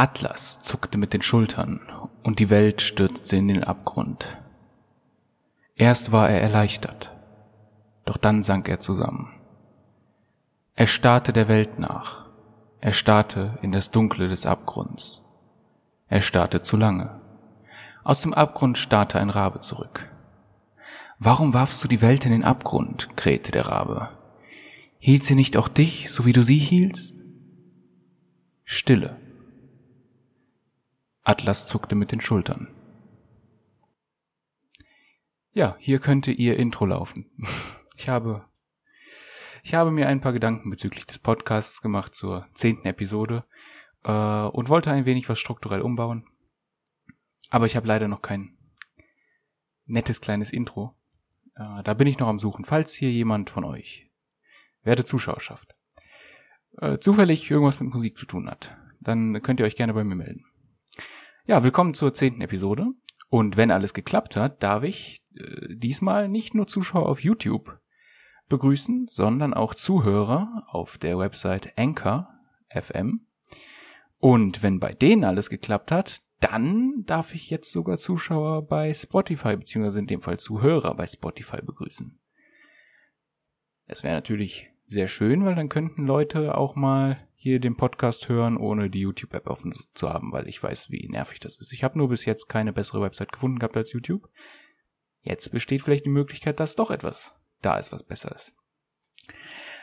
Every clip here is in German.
Atlas zuckte mit den Schultern und die Welt stürzte in den Abgrund. Erst war er erleichtert, doch dann sank er zusammen. Er starrte der Welt nach, er starrte in das Dunkle des Abgrunds. Er starrte zu lange. Aus dem Abgrund starrte ein Rabe zurück. Warum warfst du die Welt in den Abgrund? krähte der Rabe. Hielt sie nicht auch dich, so wie du sie hieltst? Stille. Atlas zuckte mit den Schultern. Ja, hier könnte Ihr Intro laufen. Ich habe, ich habe mir ein paar Gedanken bezüglich des Podcasts gemacht zur zehnten Episode äh, und wollte ein wenig was strukturell umbauen. Aber ich habe leider noch kein nettes kleines Intro. Äh, da bin ich noch am Suchen. Falls hier jemand von euch werde Zuschauerschaft äh, zufällig irgendwas mit Musik zu tun hat, dann könnt ihr euch gerne bei mir melden. Ja, willkommen zur zehnten Episode. Und wenn alles geklappt hat, darf ich äh, diesmal nicht nur Zuschauer auf YouTube begrüßen, sondern auch Zuhörer auf der Website Anchor FM. Und wenn bei denen alles geklappt hat, dann darf ich jetzt sogar Zuschauer bei Spotify, beziehungsweise in dem Fall Zuhörer bei Spotify begrüßen. Es wäre natürlich sehr schön, weil dann könnten Leute auch mal hier den Podcast hören, ohne die YouTube-App offen zu haben, weil ich weiß, wie nervig das ist. Ich habe nur bis jetzt keine bessere Website gefunden gehabt als YouTube. Jetzt besteht vielleicht die Möglichkeit, dass doch etwas da ist, was besser ist.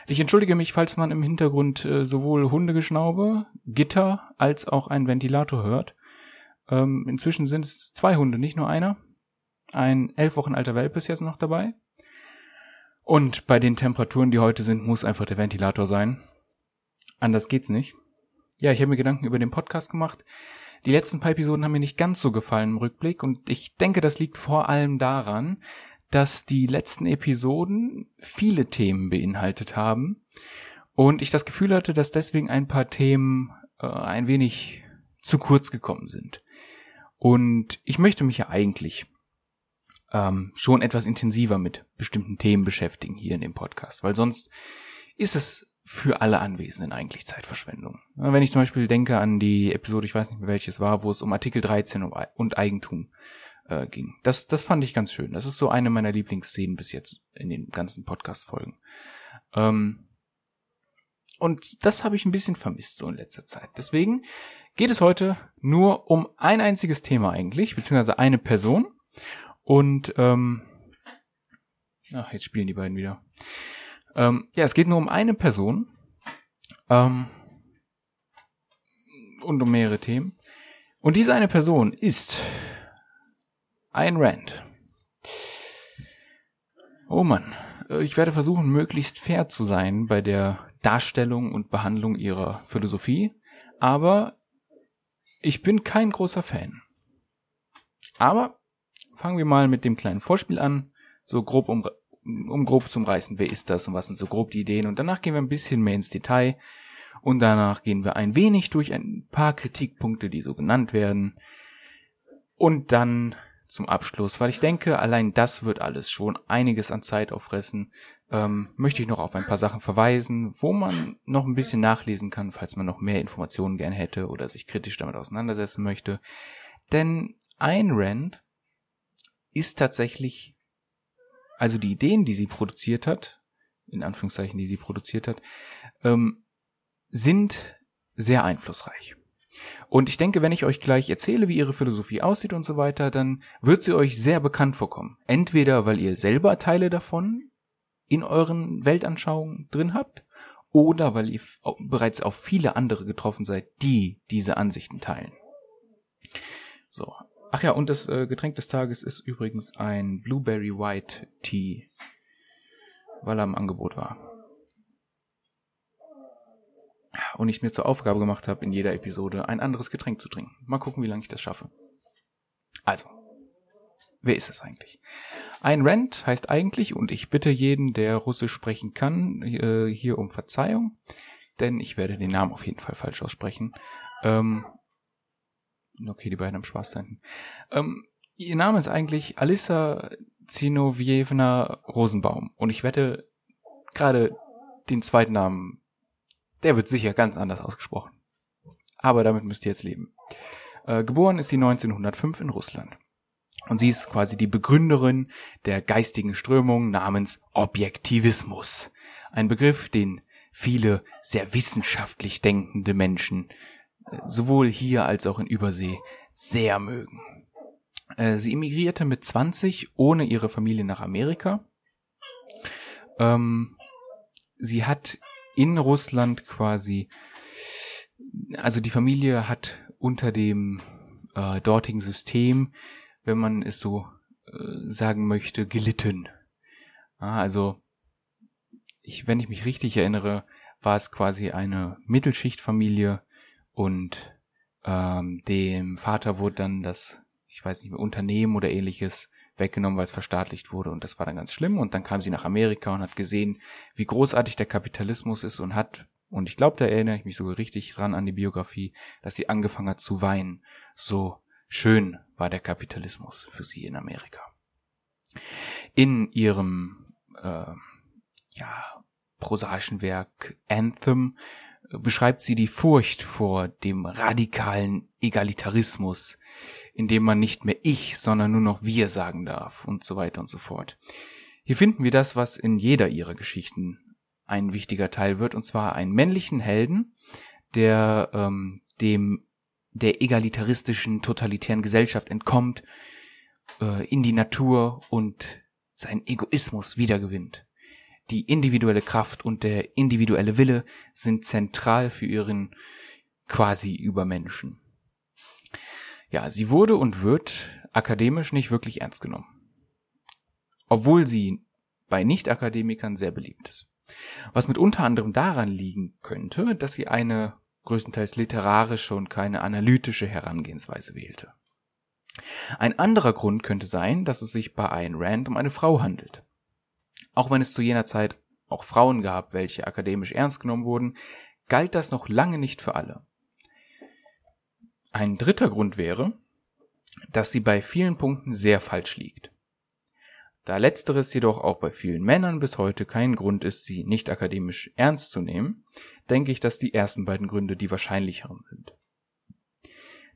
Ich entschuldige mich, falls man im Hintergrund äh, sowohl Hundegeschnaube, Gitter als auch einen Ventilator hört. Ähm, inzwischen sind es zwei Hunde, nicht nur einer. Ein elf Wochen alter Welpe ist jetzt noch dabei. Und bei den Temperaturen, die heute sind, muss einfach der Ventilator sein. Anders geht's nicht. Ja, ich habe mir Gedanken über den Podcast gemacht. Die letzten paar Episoden haben mir nicht ganz so gefallen im Rückblick und ich denke, das liegt vor allem daran, dass die letzten Episoden viele Themen beinhaltet haben und ich das Gefühl hatte, dass deswegen ein paar Themen äh, ein wenig zu kurz gekommen sind. Und ich möchte mich ja eigentlich ähm, schon etwas intensiver mit bestimmten Themen beschäftigen hier in dem Podcast, weil sonst ist es für alle Anwesenden eigentlich Zeitverschwendung. Wenn ich zum Beispiel denke an die Episode, ich weiß nicht mehr welches war, wo es um Artikel 13 und Eigentum äh, ging. Das, das fand ich ganz schön. Das ist so eine meiner Lieblingsszenen bis jetzt in den ganzen Podcast-Folgen. Ähm, und das habe ich ein bisschen vermisst so in letzter Zeit. Deswegen geht es heute nur um ein einziges Thema eigentlich, beziehungsweise eine Person. Und ähm, ach, jetzt spielen die beiden wieder. Ähm, ja, es geht nur um eine Person ähm, und um mehrere Themen. Und diese eine Person ist ein Rand. Oh Mann, ich werde versuchen, möglichst fair zu sein bei der Darstellung und Behandlung ihrer Philosophie, aber ich bin kein großer Fan. Aber fangen wir mal mit dem kleinen Vorspiel an, so grob um, um grob zum Reißen, wer ist das und was sind so grob die Ideen. Und danach gehen wir ein bisschen mehr ins Detail. Und danach gehen wir ein wenig durch ein paar Kritikpunkte, die so genannt werden. Und dann zum Abschluss, weil ich denke, allein das wird alles schon einiges an Zeit auffressen, ähm, möchte ich noch auf ein paar Sachen verweisen, wo man noch ein bisschen nachlesen kann, falls man noch mehr Informationen gern hätte oder sich kritisch damit auseinandersetzen möchte. Denn ein Rand ist tatsächlich also die Ideen, die sie produziert hat, in Anführungszeichen, die sie produziert hat, ähm, sind sehr einflussreich. Und ich denke, wenn ich euch gleich erzähle, wie ihre Philosophie aussieht und so weiter, dann wird sie euch sehr bekannt vorkommen. Entweder weil ihr selber Teile davon in euren Weltanschauungen drin habt, oder weil ihr bereits auf viele andere getroffen seid, die diese Ansichten teilen. So, Ach ja, und das äh, Getränk des Tages ist übrigens ein Blueberry White Tea, weil er im Angebot war. Und ich mir zur Aufgabe gemacht habe, in jeder Episode ein anderes Getränk zu trinken. Mal gucken, wie lange ich das schaffe. Also, wer ist es eigentlich? Ein Rent heißt eigentlich, und ich bitte jeden, der Russisch sprechen kann, äh, hier um Verzeihung, denn ich werde den Namen auf jeden Fall falsch aussprechen. Ähm, Okay, die beiden haben Spaß da hinten. Ähm, ihr Name ist eigentlich Alissa Zinovievna Rosenbaum. Und ich wette, gerade den zweiten Namen, der wird sicher ganz anders ausgesprochen. aber damit müsst ihr jetzt leben. Äh, geboren ist sie 1905 in Russland. Und sie ist quasi die Begründerin der geistigen Strömung namens Objektivismus. Ein Begriff, den viele sehr wissenschaftlich denkende Menschen sowohl hier als auch in Übersee sehr mögen. Äh, sie emigrierte mit 20 ohne ihre Familie nach Amerika. Ähm, sie hat in Russland quasi, also die Familie hat unter dem äh, dortigen System, wenn man es so äh, sagen möchte, gelitten. Ah, also ich, wenn ich mich richtig erinnere, war es quasi eine Mittelschichtfamilie und ähm, dem Vater wurde dann das, ich weiß nicht mehr, Unternehmen oder ähnliches weggenommen, weil es verstaatlicht wurde und das war dann ganz schlimm und dann kam sie nach Amerika und hat gesehen, wie großartig der Kapitalismus ist und hat, und ich glaube, da erinnere ich mich sogar richtig dran an die Biografie, dass sie angefangen hat zu weinen. So schön war der Kapitalismus für sie in Amerika. In ihrem äh, ja, prosaischen Werk Anthem beschreibt sie die Furcht vor dem radikalen Egalitarismus, in dem man nicht mehr ich, sondern nur noch wir sagen darf und so weiter und so fort. Hier finden wir das, was in jeder ihrer Geschichten ein wichtiger Teil wird, und zwar einen männlichen Helden, der ähm, dem der egalitaristischen, totalitären Gesellschaft entkommt, äh, in die Natur und seinen Egoismus wiedergewinnt. Die individuelle Kraft und der individuelle Wille sind zentral für ihren quasi Übermenschen. Ja, sie wurde und wird akademisch nicht wirklich ernst genommen. Obwohl sie bei Nicht-Akademikern sehr beliebt ist. Was mit unter anderem daran liegen könnte, dass sie eine größtenteils literarische und keine analytische Herangehensweise wählte. Ein anderer Grund könnte sein, dass es sich bei Ayn Rand um eine Frau handelt. Auch wenn es zu jener Zeit auch Frauen gab, welche akademisch ernst genommen wurden, galt das noch lange nicht für alle. Ein dritter Grund wäre, dass sie bei vielen Punkten sehr falsch liegt. Da letzteres jedoch auch bei vielen Männern bis heute kein Grund ist, sie nicht akademisch ernst zu nehmen, denke ich, dass die ersten beiden Gründe die wahrscheinlicheren sind.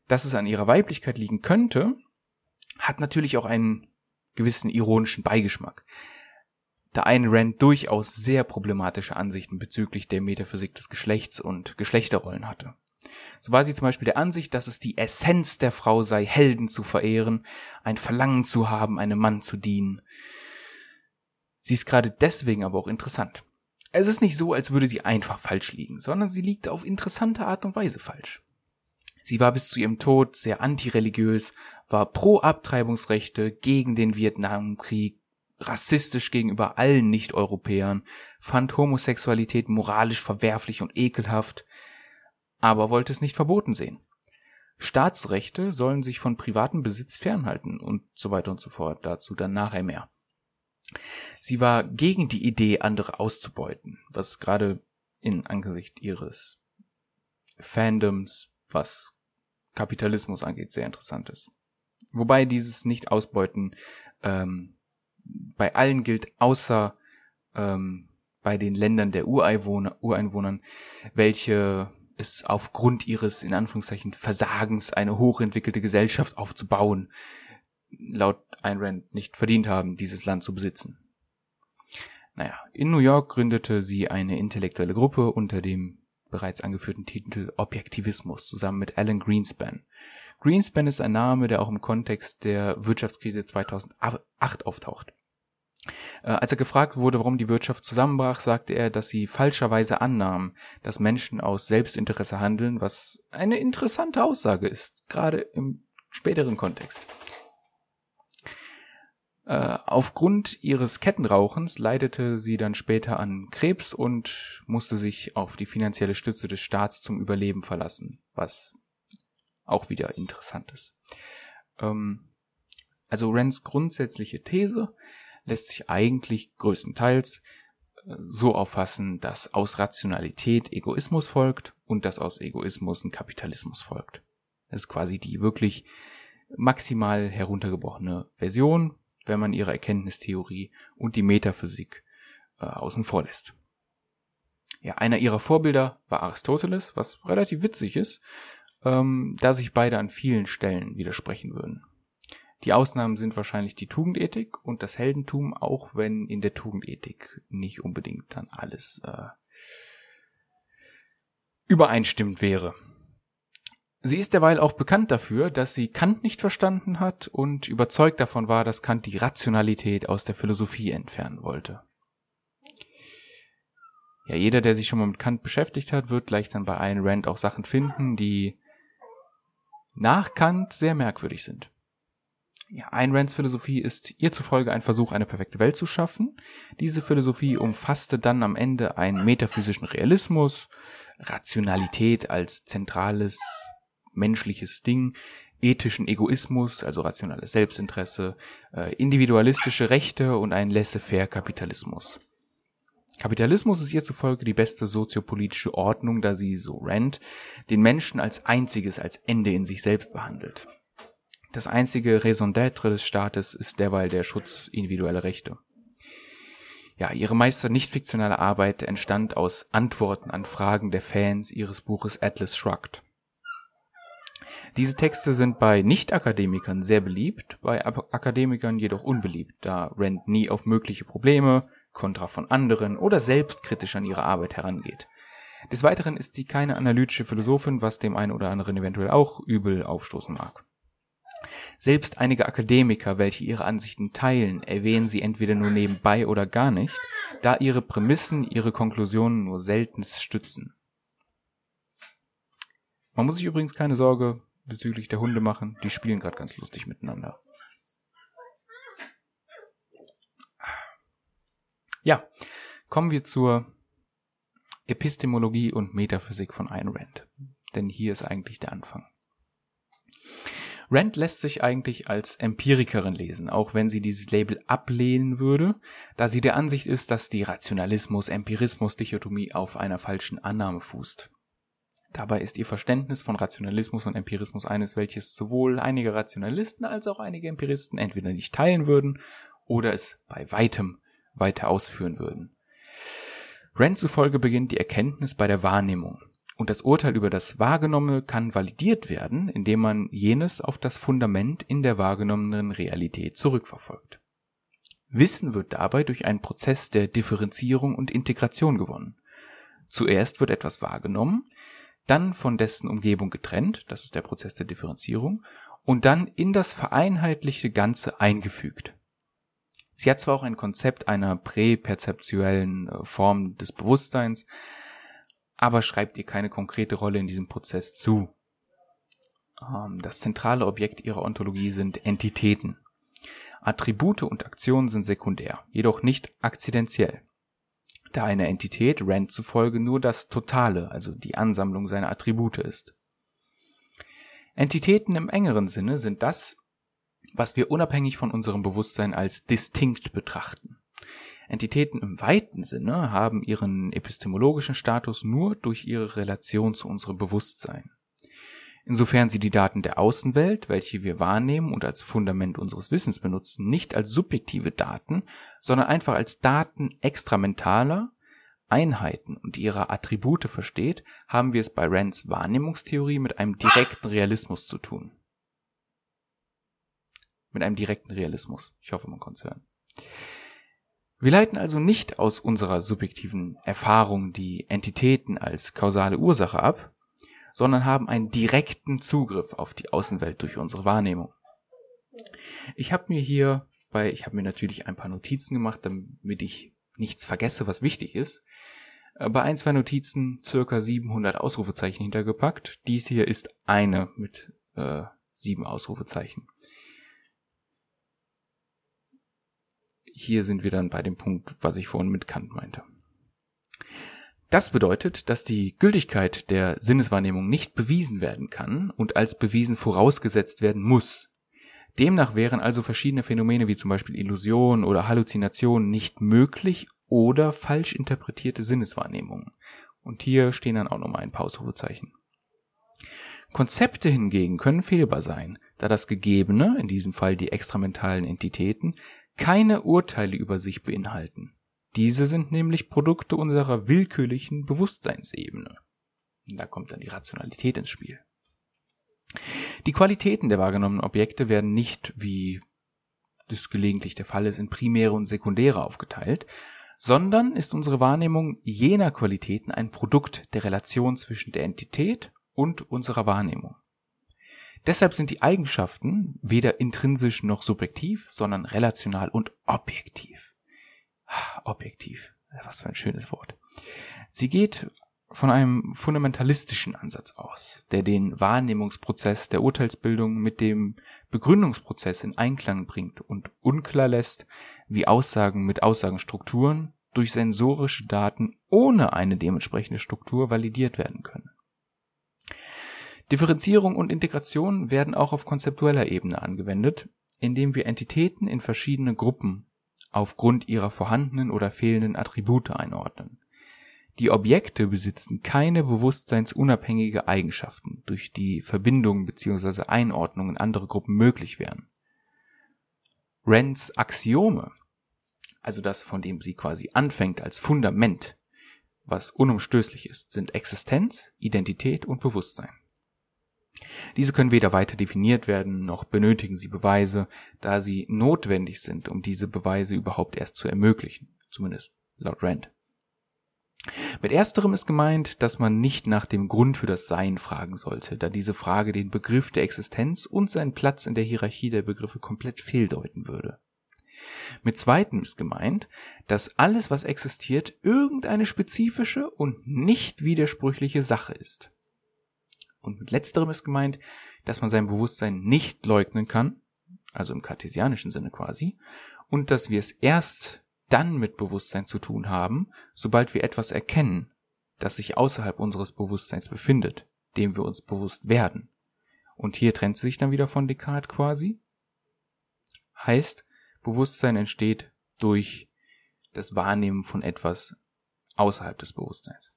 Dass es an ihrer Weiblichkeit liegen könnte, hat natürlich auch einen gewissen ironischen Beigeschmack da Ayn Rand durchaus sehr problematische Ansichten bezüglich der Metaphysik des Geschlechts und Geschlechterrollen hatte. So war sie zum Beispiel der Ansicht, dass es die Essenz der Frau sei, Helden zu verehren, ein Verlangen zu haben, einem Mann zu dienen. Sie ist gerade deswegen aber auch interessant. Es ist nicht so, als würde sie einfach falsch liegen, sondern sie liegt auf interessante Art und Weise falsch. Sie war bis zu ihrem Tod sehr antireligiös, war pro Abtreibungsrechte, gegen den Vietnamkrieg, rassistisch gegenüber allen Nicht-Europäern, fand Homosexualität moralisch verwerflich und ekelhaft, aber wollte es nicht verboten sehen. Staatsrechte sollen sich von privatem Besitz fernhalten und so weiter und so fort. Dazu dann nachher mehr. Sie war gegen die Idee, andere auszubeuten, was gerade in Angesicht ihres Fandoms, was Kapitalismus angeht, sehr interessant ist. Wobei dieses Nicht-Ausbeuten ähm, bei allen gilt, außer ähm, bei den Ländern der Ureinwohner, Ureinwohnern, welche es aufgrund ihres in Anführungszeichen Versagens eine hochentwickelte Gesellschaft aufzubauen, laut Ayn Rand nicht verdient haben, dieses Land zu besitzen. Naja, in New York gründete sie eine intellektuelle Gruppe unter dem bereits angeführten Titel Objektivismus zusammen mit Alan Greenspan. Greenspan ist ein Name, der auch im Kontext der Wirtschaftskrise 2008 auftaucht. Äh, als er gefragt wurde, warum die Wirtschaft zusammenbrach, sagte er, dass sie falscherweise annahmen, dass Menschen aus Selbstinteresse handeln, was eine interessante Aussage ist, gerade im späteren Kontext. Äh, aufgrund ihres Kettenrauchens leidete sie dann später an Krebs und musste sich auf die finanzielle Stütze des Staats zum Überleben verlassen, was auch wieder interessant ist. Ähm, also Rands grundsätzliche These lässt sich eigentlich größtenteils äh, so auffassen, dass aus Rationalität Egoismus folgt und dass aus Egoismus ein Kapitalismus folgt. Das ist quasi die wirklich maximal heruntergebrochene Version, wenn man ihre Erkenntnistheorie und die Metaphysik äh, außen vor lässt. Ja, einer ihrer Vorbilder war Aristoteles, was relativ witzig ist, ähm, da sich beide an vielen Stellen widersprechen würden. Die Ausnahmen sind wahrscheinlich die Tugendethik und das Heldentum, auch wenn in der Tugendethik nicht unbedingt dann alles äh, übereinstimmt wäre. Sie ist derweil auch bekannt dafür, dass sie Kant nicht verstanden hat und überzeugt davon war, dass Kant die Rationalität aus der Philosophie entfernen wollte. Ja, jeder, der sich schon mal mit Kant beschäftigt hat, wird gleich dann bei Ayn Rand auch Sachen finden, die nach Kant sehr merkwürdig sind. Ja, Ayn Rands Philosophie ist ihr zufolge ein Versuch, eine perfekte Welt zu schaffen. Diese Philosophie umfasste dann am Ende einen metaphysischen Realismus, Rationalität als zentrales menschliches Ding, ethischen Egoismus, also rationales Selbstinteresse, äh, individualistische Rechte und einen laissez-faire Kapitalismus. Kapitalismus ist ihr zufolge die beste soziopolitische Ordnung, da sie, so Rand, den Menschen als einziges, als Ende in sich selbst behandelt. Das einzige Raison d'être des Staates ist derweil der Schutz individueller Rechte. Ja, ihre meiste nicht fiktionale Arbeit entstand aus Antworten an Fragen der Fans ihres Buches Atlas Shrugged. Diese Texte sind bei Nicht-Akademikern sehr beliebt, bei Akademikern jedoch unbeliebt, da Rand nie auf mögliche Probleme, Kontra von anderen oder selbstkritisch an ihre Arbeit herangeht. Des Weiteren ist sie keine analytische Philosophin, was dem einen oder anderen eventuell auch übel aufstoßen mag. Selbst einige Akademiker, welche ihre Ansichten teilen, erwähnen sie entweder nur nebenbei oder gar nicht, da ihre Prämissen ihre Konklusionen nur seltenst stützen. Man muss sich übrigens keine Sorge bezüglich der Hunde machen, die spielen gerade ganz lustig miteinander. Ja, kommen wir zur Epistemologie und Metaphysik von Ayn Rand. Denn hier ist eigentlich der Anfang. Rand lässt sich eigentlich als Empirikerin lesen, auch wenn sie dieses Label ablehnen würde, da sie der Ansicht ist, dass die Rationalismus-Empirismus-Dichotomie auf einer falschen Annahme fußt. Dabei ist ihr Verständnis von Rationalismus und Empirismus eines, welches sowohl einige Rationalisten als auch einige Empiristen entweder nicht teilen würden oder es bei weitem weiter ausführen würden. Rand zufolge beginnt die Erkenntnis bei der Wahrnehmung. Und das Urteil über das Wahrgenommene kann validiert werden, indem man jenes auf das Fundament in der wahrgenommenen Realität zurückverfolgt. Wissen wird dabei durch einen Prozess der Differenzierung und Integration gewonnen. Zuerst wird etwas wahrgenommen, dann von dessen Umgebung getrennt, das ist der Prozess der Differenzierung, und dann in das vereinheitlichte Ganze eingefügt. Sie hat zwar auch ein Konzept einer präperzeptuellen äh, Form des Bewusstseins, aber schreibt ihr keine konkrete Rolle in diesem Prozess zu. Ähm, das zentrale Objekt ihrer Ontologie sind Entitäten. Attribute und Aktionen sind sekundär, jedoch nicht akzidentiell. Da eine Entität Rand zufolge nur das Totale, also die Ansammlung seiner Attribute ist. Entitäten im engeren Sinne sind das, was wir unabhängig von unserem Bewusstsein als distinkt betrachten. Entitäten im weiten Sinne haben ihren epistemologischen Status nur durch ihre Relation zu unserem Bewusstsein. Insofern sie die Daten der Außenwelt, welche wir wahrnehmen und als Fundament unseres Wissens benutzen, nicht als subjektive Daten, sondern einfach als Daten extramentaler Einheiten und ihrer Attribute versteht, haben wir es bei Rands Wahrnehmungstheorie mit einem direkten Realismus zu tun. Mit einem direkten Realismus. Ich hoffe, man konnte es hören. Wir leiten also nicht aus unserer subjektiven Erfahrung die Entitäten als kausale Ursache ab, sondern haben einen direkten Zugriff auf die Außenwelt durch unsere Wahrnehmung. Ich habe mir hier bei, ich habe mir natürlich ein paar Notizen gemacht, damit ich nichts vergesse, was wichtig ist. Äh, bei ein, zwei Notizen circa 700 Ausrufezeichen hintergepackt. Dies hier ist eine mit äh, sieben Ausrufezeichen. Hier sind wir dann bei dem Punkt, was ich vorhin mit Kant meinte. Das bedeutet, dass die Gültigkeit der Sinneswahrnehmung nicht bewiesen werden kann und als bewiesen vorausgesetzt werden muss. Demnach wären also verschiedene Phänomene wie zum Beispiel Illusion oder Halluzination nicht möglich oder falsch interpretierte Sinneswahrnehmungen. Und hier stehen dann auch nochmal ein paar. Konzepte hingegen können fehlbar sein, da das Gegebene, in diesem Fall die extramentalen Entitäten, keine Urteile über sich beinhalten. Diese sind nämlich Produkte unserer willkürlichen Bewusstseinsebene. Da kommt dann die Rationalität ins Spiel. Die Qualitäten der wahrgenommenen Objekte werden nicht, wie das gelegentlich der Fall ist, in primäre und sekundäre aufgeteilt, sondern ist unsere Wahrnehmung jener Qualitäten ein Produkt der Relation zwischen der Entität und unserer Wahrnehmung. Deshalb sind die Eigenschaften weder intrinsisch noch subjektiv, sondern relational und objektiv. Objektiv. Was für ein schönes Wort. Sie geht von einem fundamentalistischen Ansatz aus, der den Wahrnehmungsprozess der Urteilsbildung mit dem Begründungsprozess in Einklang bringt und unklar lässt, wie Aussagen mit Aussagenstrukturen durch sensorische Daten ohne eine dementsprechende Struktur validiert werden können. Differenzierung und Integration werden auch auf konzeptueller Ebene angewendet, indem wir Entitäten in verschiedene Gruppen aufgrund ihrer vorhandenen oder fehlenden Attribute einordnen. Die Objekte besitzen keine bewusstseinsunabhängige Eigenschaften, durch die Verbindungen bzw. Einordnung in andere Gruppen möglich wären. Rands Axiome, also das, von dem sie quasi anfängt als Fundament, was unumstößlich ist, sind Existenz, Identität und Bewusstsein. Diese können weder weiter definiert werden, noch benötigen sie Beweise, da sie notwendig sind, um diese Beweise überhaupt erst zu ermöglichen, zumindest laut Rand. Mit ersterem ist gemeint, dass man nicht nach dem Grund für das Sein fragen sollte, da diese Frage den Begriff der Existenz und seinen Platz in der Hierarchie der Begriffe komplett fehldeuten würde. Mit zweitem ist gemeint, dass alles, was existiert, irgendeine spezifische und nicht widersprüchliche Sache ist. Und mit letzterem ist gemeint, dass man sein Bewusstsein nicht leugnen kann, also im kartesianischen Sinne quasi, und dass wir es erst dann mit Bewusstsein zu tun haben, sobald wir etwas erkennen, das sich außerhalb unseres Bewusstseins befindet, dem wir uns bewusst werden. Und hier trennt sie sich dann wieder von Descartes quasi. Heißt, Bewusstsein entsteht durch das Wahrnehmen von etwas außerhalb des Bewusstseins.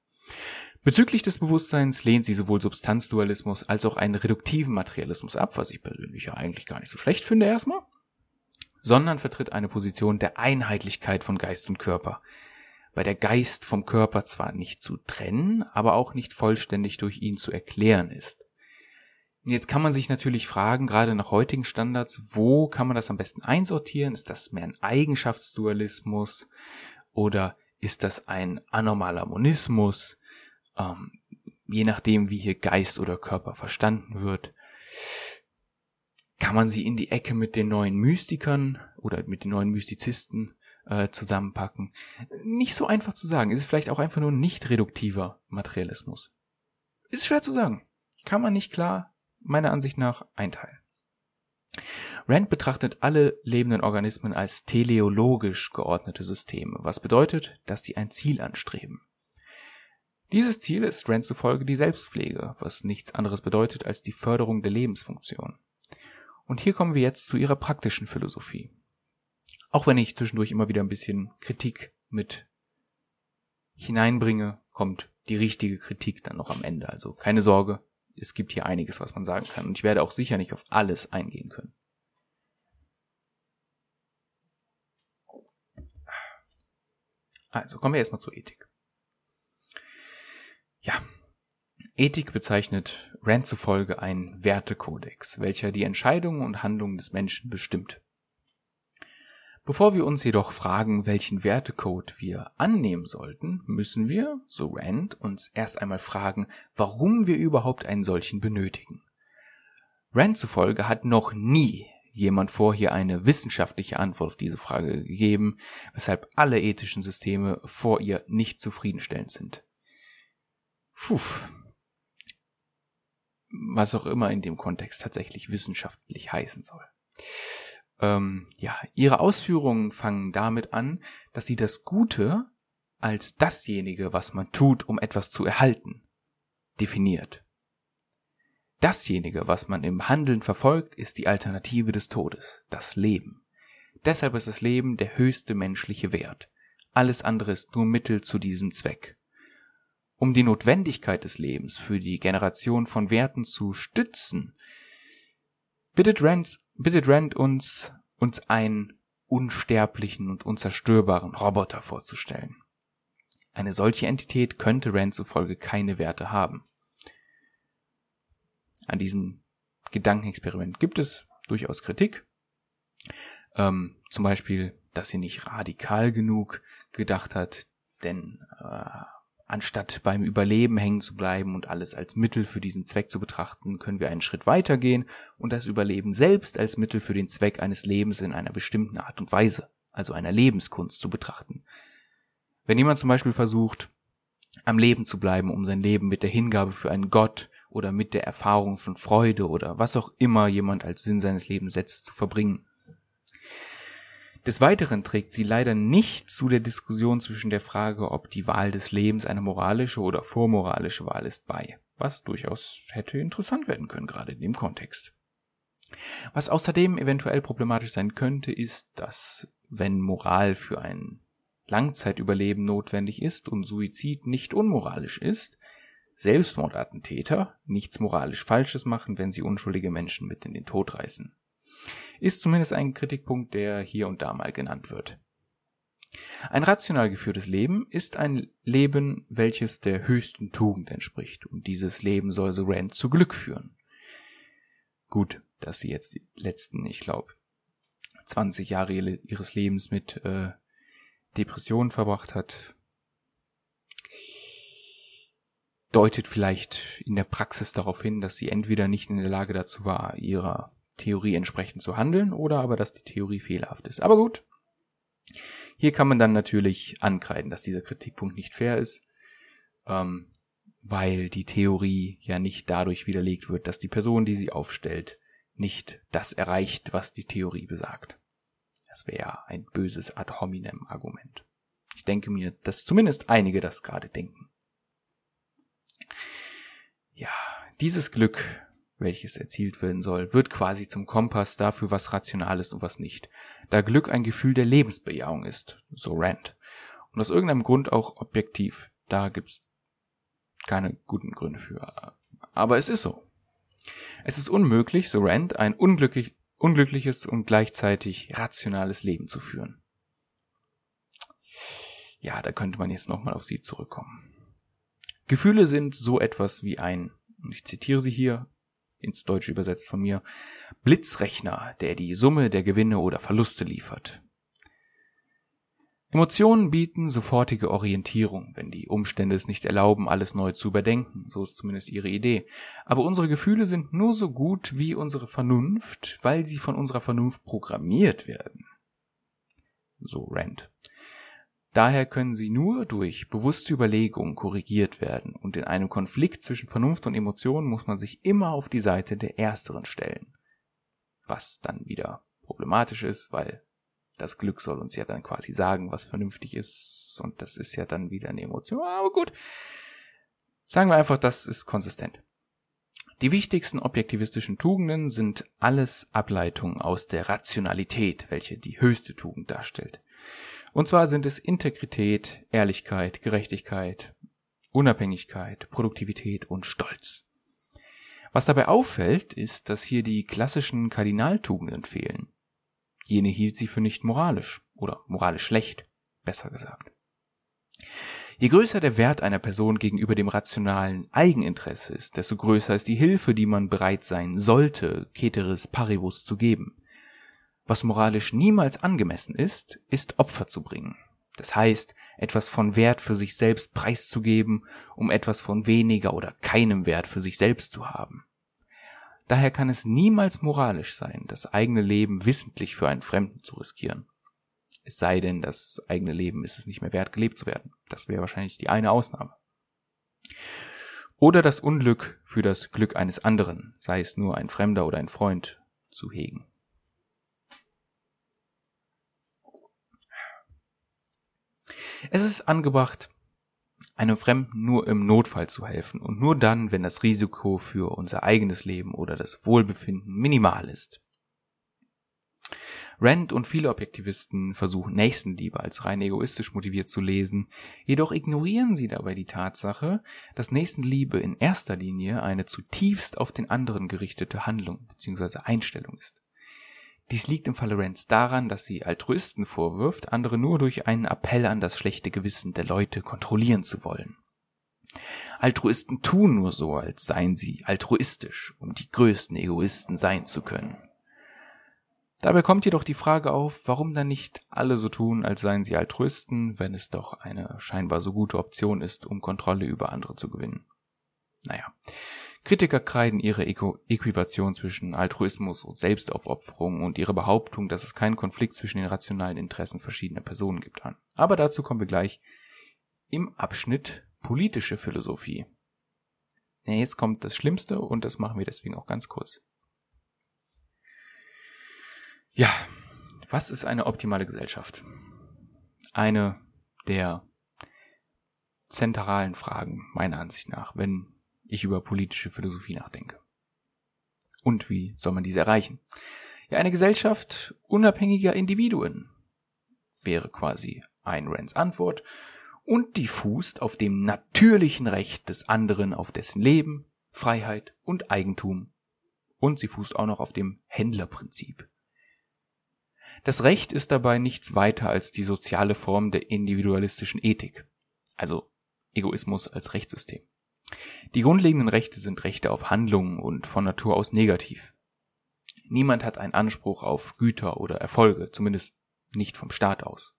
Bezüglich des Bewusstseins lehnt sie sowohl Substanzdualismus als auch einen reduktiven Materialismus ab, was ich persönlich ja eigentlich gar nicht so schlecht finde erstmal, sondern vertritt eine Position der Einheitlichkeit von Geist und Körper, bei der Geist vom Körper zwar nicht zu trennen, aber auch nicht vollständig durch ihn zu erklären ist. Jetzt kann man sich natürlich fragen, gerade nach heutigen Standards, wo kann man das am besten einsortieren? Ist das mehr ein Eigenschaftsdualismus oder ist das ein anormaler Monismus? Ähm, je nachdem, wie hier Geist oder Körper verstanden wird, kann man sie in die Ecke mit den neuen Mystikern oder mit den neuen Mystizisten äh, zusammenpacken. Nicht so einfach zu sagen. Ist es vielleicht auch einfach nur nicht reduktiver Materialismus? Ist schwer zu sagen. Kann man nicht klar, meiner Ansicht nach, einteilen. Rand betrachtet alle lebenden Organismen als teleologisch geordnete Systeme, was bedeutet, dass sie ein Ziel anstreben. Dieses Ziel ist Rand zufolge die Selbstpflege, was nichts anderes bedeutet als die Förderung der Lebensfunktion. Und hier kommen wir jetzt zu ihrer praktischen Philosophie. Auch wenn ich zwischendurch immer wieder ein bisschen Kritik mit hineinbringe, kommt die richtige Kritik dann noch am Ende. Also keine Sorge, es gibt hier einiges, was man sagen kann. Und ich werde auch sicher nicht auf alles eingehen können. Also kommen wir erstmal zur Ethik. Ja. Ethik bezeichnet Rand zufolge einen Wertekodex, welcher die Entscheidungen und Handlungen des Menschen bestimmt. Bevor wir uns jedoch fragen, welchen Wertecode wir annehmen sollten, müssen wir, so Rand, uns erst einmal fragen, warum wir überhaupt einen solchen benötigen. Rand zufolge hat noch nie jemand vor hier eine wissenschaftliche Antwort auf diese Frage gegeben, weshalb alle ethischen Systeme vor ihr nicht zufriedenstellend sind. Puh. Was auch immer in dem Kontext tatsächlich wissenschaftlich heißen soll. Ähm, ja, ihre Ausführungen fangen damit an, dass sie das Gute als dasjenige, was man tut, um etwas zu erhalten, definiert. Dasjenige, was man im Handeln verfolgt, ist die Alternative des Todes, das Leben. Deshalb ist das Leben der höchste menschliche Wert. Alles andere ist nur Mittel zu diesem Zweck um die Notwendigkeit des Lebens für die Generation von Werten zu stützen, bittet Rand, bittet Rand uns, uns einen unsterblichen und unzerstörbaren Roboter vorzustellen. Eine solche Entität könnte Rand zufolge keine Werte haben. An diesem Gedankenexperiment gibt es durchaus Kritik. Ähm, zum Beispiel, dass sie nicht radikal genug gedacht hat, denn äh, anstatt beim Überleben hängen zu bleiben und alles als Mittel für diesen Zweck zu betrachten, können wir einen Schritt weiter gehen und das Überleben selbst als Mittel für den Zweck eines Lebens in einer bestimmten Art und Weise, also einer Lebenskunst zu betrachten. Wenn jemand zum Beispiel versucht, am Leben zu bleiben, um sein Leben mit der Hingabe für einen Gott oder mit der Erfahrung von Freude oder was auch immer jemand als Sinn seines Lebens setzt, zu verbringen, des Weiteren trägt sie leider nicht zu der Diskussion zwischen der Frage, ob die Wahl des Lebens eine moralische oder vormoralische Wahl ist, bei, was durchaus hätte interessant werden können, gerade in dem Kontext. Was außerdem eventuell problematisch sein könnte, ist, dass wenn Moral für ein Langzeitüberleben notwendig ist und Suizid nicht unmoralisch ist, Selbstmordattentäter nichts moralisch Falsches machen, wenn sie unschuldige Menschen mit in den Tod reißen ist zumindest ein Kritikpunkt, der hier und da mal genannt wird. Ein rational geführtes Leben ist ein Leben, welches der höchsten Tugend entspricht, und dieses Leben soll so Rand zu Glück führen. Gut, dass sie jetzt die letzten, ich glaube, 20 Jahre ihres Lebens mit äh, Depressionen verbracht hat, deutet vielleicht in der Praxis darauf hin, dass sie entweder nicht in der Lage dazu war, ihrer Theorie entsprechend zu handeln oder aber, dass die Theorie fehlerhaft ist. Aber gut. Hier kann man dann natürlich ankreiden, dass dieser Kritikpunkt nicht fair ist, ähm, weil die Theorie ja nicht dadurch widerlegt wird, dass die Person, die sie aufstellt, nicht das erreicht, was die Theorie besagt. Das wäre ein böses ad hominem Argument. Ich denke mir, dass zumindest einige das gerade denken. Ja, dieses Glück welches erzielt werden soll, wird quasi zum Kompass dafür, was rational ist und was nicht. Da Glück ein Gefühl der Lebensbejahung ist, so Rand. Und aus irgendeinem Grund auch objektiv. Da gibt's keine guten Gründe für. Aber es ist so. Es ist unmöglich, so Rand, ein unglücklich, unglückliches und gleichzeitig rationales Leben zu führen. Ja, da könnte man jetzt nochmal auf sie zurückkommen. Gefühle sind so etwas wie ein, ich zitiere sie hier, ins Deutsche übersetzt von mir, Blitzrechner, der die Summe der Gewinne oder Verluste liefert. Emotionen bieten sofortige Orientierung, wenn die Umstände es nicht erlauben, alles neu zu überdenken, so ist zumindest ihre Idee. Aber unsere Gefühle sind nur so gut wie unsere Vernunft, weil sie von unserer Vernunft programmiert werden. So Rand. Daher können sie nur durch bewusste Überlegungen korrigiert werden, und in einem Konflikt zwischen Vernunft und Emotionen muss man sich immer auf die Seite der ersteren stellen. Was dann wieder problematisch ist, weil das Glück soll uns ja dann quasi sagen, was vernünftig ist, und das ist ja dann wieder eine Emotion, aber gut. Sagen wir einfach, das ist konsistent. Die wichtigsten objektivistischen Tugenden sind alles Ableitungen aus der Rationalität, welche die höchste Tugend darstellt. Und zwar sind es Integrität, Ehrlichkeit, Gerechtigkeit, Unabhängigkeit, Produktivität und Stolz. Was dabei auffällt, ist, dass hier die klassischen Kardinaltugenden fehlen. Jene hielt sie für nicht moralisch oder moralisch schlecht, besser gesagt. Je größer der Wert einer Person gegenüber dem rationalen Eigeninteresse ist, desto größer ist die Hilfe, die man bereit sein sollte, Ceteris Paribus zu geben. Was moralisch niemals angemessen ist, ist Opfer zu bringen. Das heißt, etwas von Wert für sich selbst preiszugeben, um etwas von weniger oder keinem Wert für sich selbst zu haben. Daher kann es niemals moralisch sein, das eigene Leben wissentlich für einen Fremden zu riskieren. Es sei denn, das eigene Leben ist es nicht mehr wert, gelebt zu werden. Das wäre wahrscheinlich die eine Ausnahme. Oder das Unglück für das Glück eines anderen, sei es nur ein Fremder oder ein Freund, zu hegen. Es ist angebracht, einem Fremden nur im Notfall zu helfen und nur dann, wenn das Risiko für unser eigenes Leben oder das Wohlbefinden minimal ist. Rand und viele Objektivisten versuchen Nächstenliebe als rein egoistisch motiviert zu lesen, jedoch ignorieren sie dabei die Tatsache, dass Nächstenliebe in erster Linie eine zutiefst auf den anderen gerichtete Handlung bzw. Einstellung ist. Dies liegt im Falle Rands daran, dass sie Altruisten vorwirft, andere nur durch einen Appell an das schlechte Gewissen der Leute kontrollieren zu wollen. Altruisten tun nur so, als seien sie altruistisch, um die größten Egoisten sein zu können. Dabei kommt jedoch die Frage auf, warum dann nicht alle so tun, als seien sie Altruisten, wenn es doch eine scheinbar so gute Option ist, um Kontrolle über andere zu gewinnen. Naja. Kritiker kreiden ihre Äquivation zwischen Altruismus und Selbstaufopferung und ihre Behauptung, dass es keinen Konflikt zwischen den rationalen Interessen verschiedener Personen gibt an. Aber dazu kommen wir gleich im Abschnitt politische Philosophie. Ja, jetzt kommt das Schlimmste und das machen wir deswegen auch ganz kurz. Ja, was ist eine optimale Gesellschaft? Eine der zentralen Fragen meiner Ansicht nach, wenn ich über politische Philosophie nachdenke. Und wie soll man diese erreichen? Ja, eine Gesellschaft unabhängiger Individuen wäre quasi ein Rands Antwort und die fußt auf dem natürlichen Recht des anderen auf dessen Leben, Freiheit und Eigentum. Und sie fußt auch noch auf dem Händlerprinzip. Das Recht ist dabei nichts weiter als die soziale Form der individualistischen Ethik, also Egoismus als Rechtssystem. Die grundlegenden Rechte sind Rechte auf Handlungen und von Natur aus negativ. Niemand hat einen Anspruch auf Güter oder Erfolge, zumindest nicht vom Staat aus.